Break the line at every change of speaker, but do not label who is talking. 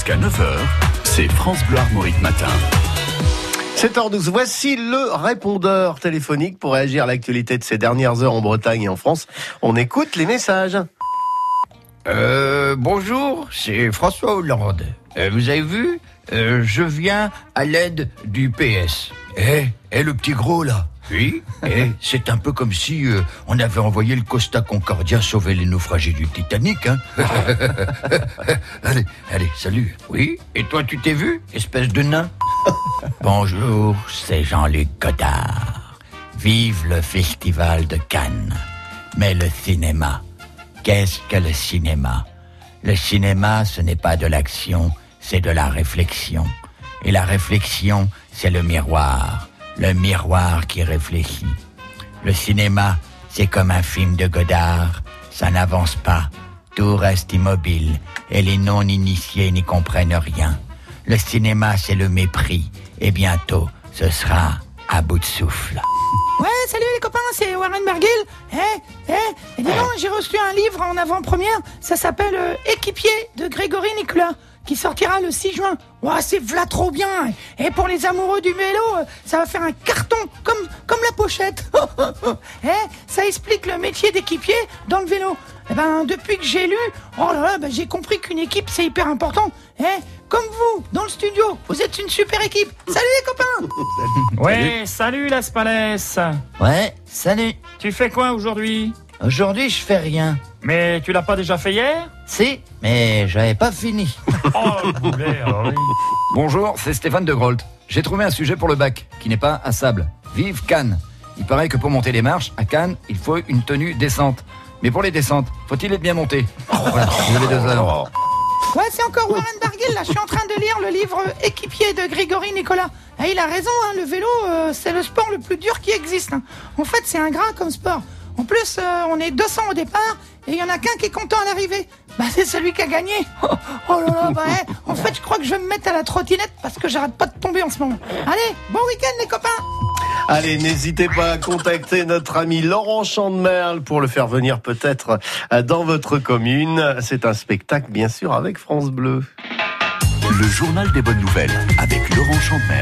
Jusqu'à 9h, c'est France Bleu Armorique Matin.
7h12, voici le répondeur téléphonique pour réagir à l'actualité de ces dernières heures en Bretagne et en France. On écoute les messages.
Euh, bonjour, c'est François Hollande. Euh, vous avez vu Euh, Je viens à l'aide du PS. Eh, eh, le petit gros là Oui, eh, c'est un peu comme si euh, on avait envoyé le Costa Concordia sauver les naufragés du Titanic, hein Allez, allez, salut. Oui, et toi tu t'es vu, espèce de nain? Bonjour, c'est Jean-Luc Godard. Vive le festival de Cannes. Mais le cinéma, qu'est-ce que le cinéma? Le cinéma, ce n'est pas de l'action, c'est de la réflexion. Et la réflexion, c'est le miroir. Le miroir qui réfléchit. Le cinéma, c'est comme un film de Godard. Ça n'avance pas. Tout reste immobile. Et les non-initiés n'y comprennent rien. Le cinéma, c'est le mépris. Et bientôt, ce sera à bout de souffle.
Ouais, salut les copains, c'est Warren Bergil. Eh, eh, et dis donc, j'ai reçu un livre en avant-première. Ça s'appelle euh, Équipier de Grégory Nicolas, qui sortira le 6 juin. Ouais, c'est v'là trop bien. Et pour les amoureux du vélo, euh, ça va faire un carton, comme, comme la pochette. eh, ça explique le métier d'équipier dans le vélo. Eh ben, depuis que j'ai lu, oh là là, ben, j'ai compris qu'une équipe, c'est hyper important. Eh, comme vous, dans le studio, vous êtes une super équipe. Salut les copains
Ouais, salut Las Palais
Ouais, salut.
Tu fais quoi aujourd'hui?
Aujourd'hui, je fais rien.
Mais tu l'as pas déjà fait hier?
Si, mais j'avais pas fini.
Oh, le boulet, alors oui.
Bonjour, c'est Stéphane de Grolt. J'ai trouvé un sujet pour le bac, qui n'est pas à sable. Vive Cannes Il paraît que pour monter les marches, à Cannes, il faut une tenue descente. Mais pour les descentes, faut-il être bien monté? Voilà, vous avez deux heures.
Ouais, c'est encore Warren Barguil, là. Je suis en train de lire le livre Équipier de Grégory Nicolas. Et il a raison, hein, le vélo, euh, c'est le sport le plus dur qui existe. hein. En fait, c'est ingrat comme sport. En plus, euh, on est 200 au départ et il y en a qu'un qui est content à l'arrivée. Bah, c'est celui qui a gagné. Oh, oh là là, bah, eh, en fait, je crois que je vais me mettre à la trottinette parce que j'arrête pas de tomber en ce moment. Allez, bon week-end, les copains!
Allez, n'hésitez pas à contacter notre ami Laurent Chandemerle pour le faire venir peut-être dans votre commune. C'est un spectacle, bien sûr, avec France Bleu.
Le journal des bonnes nouvelles avec Laurent Chandemer.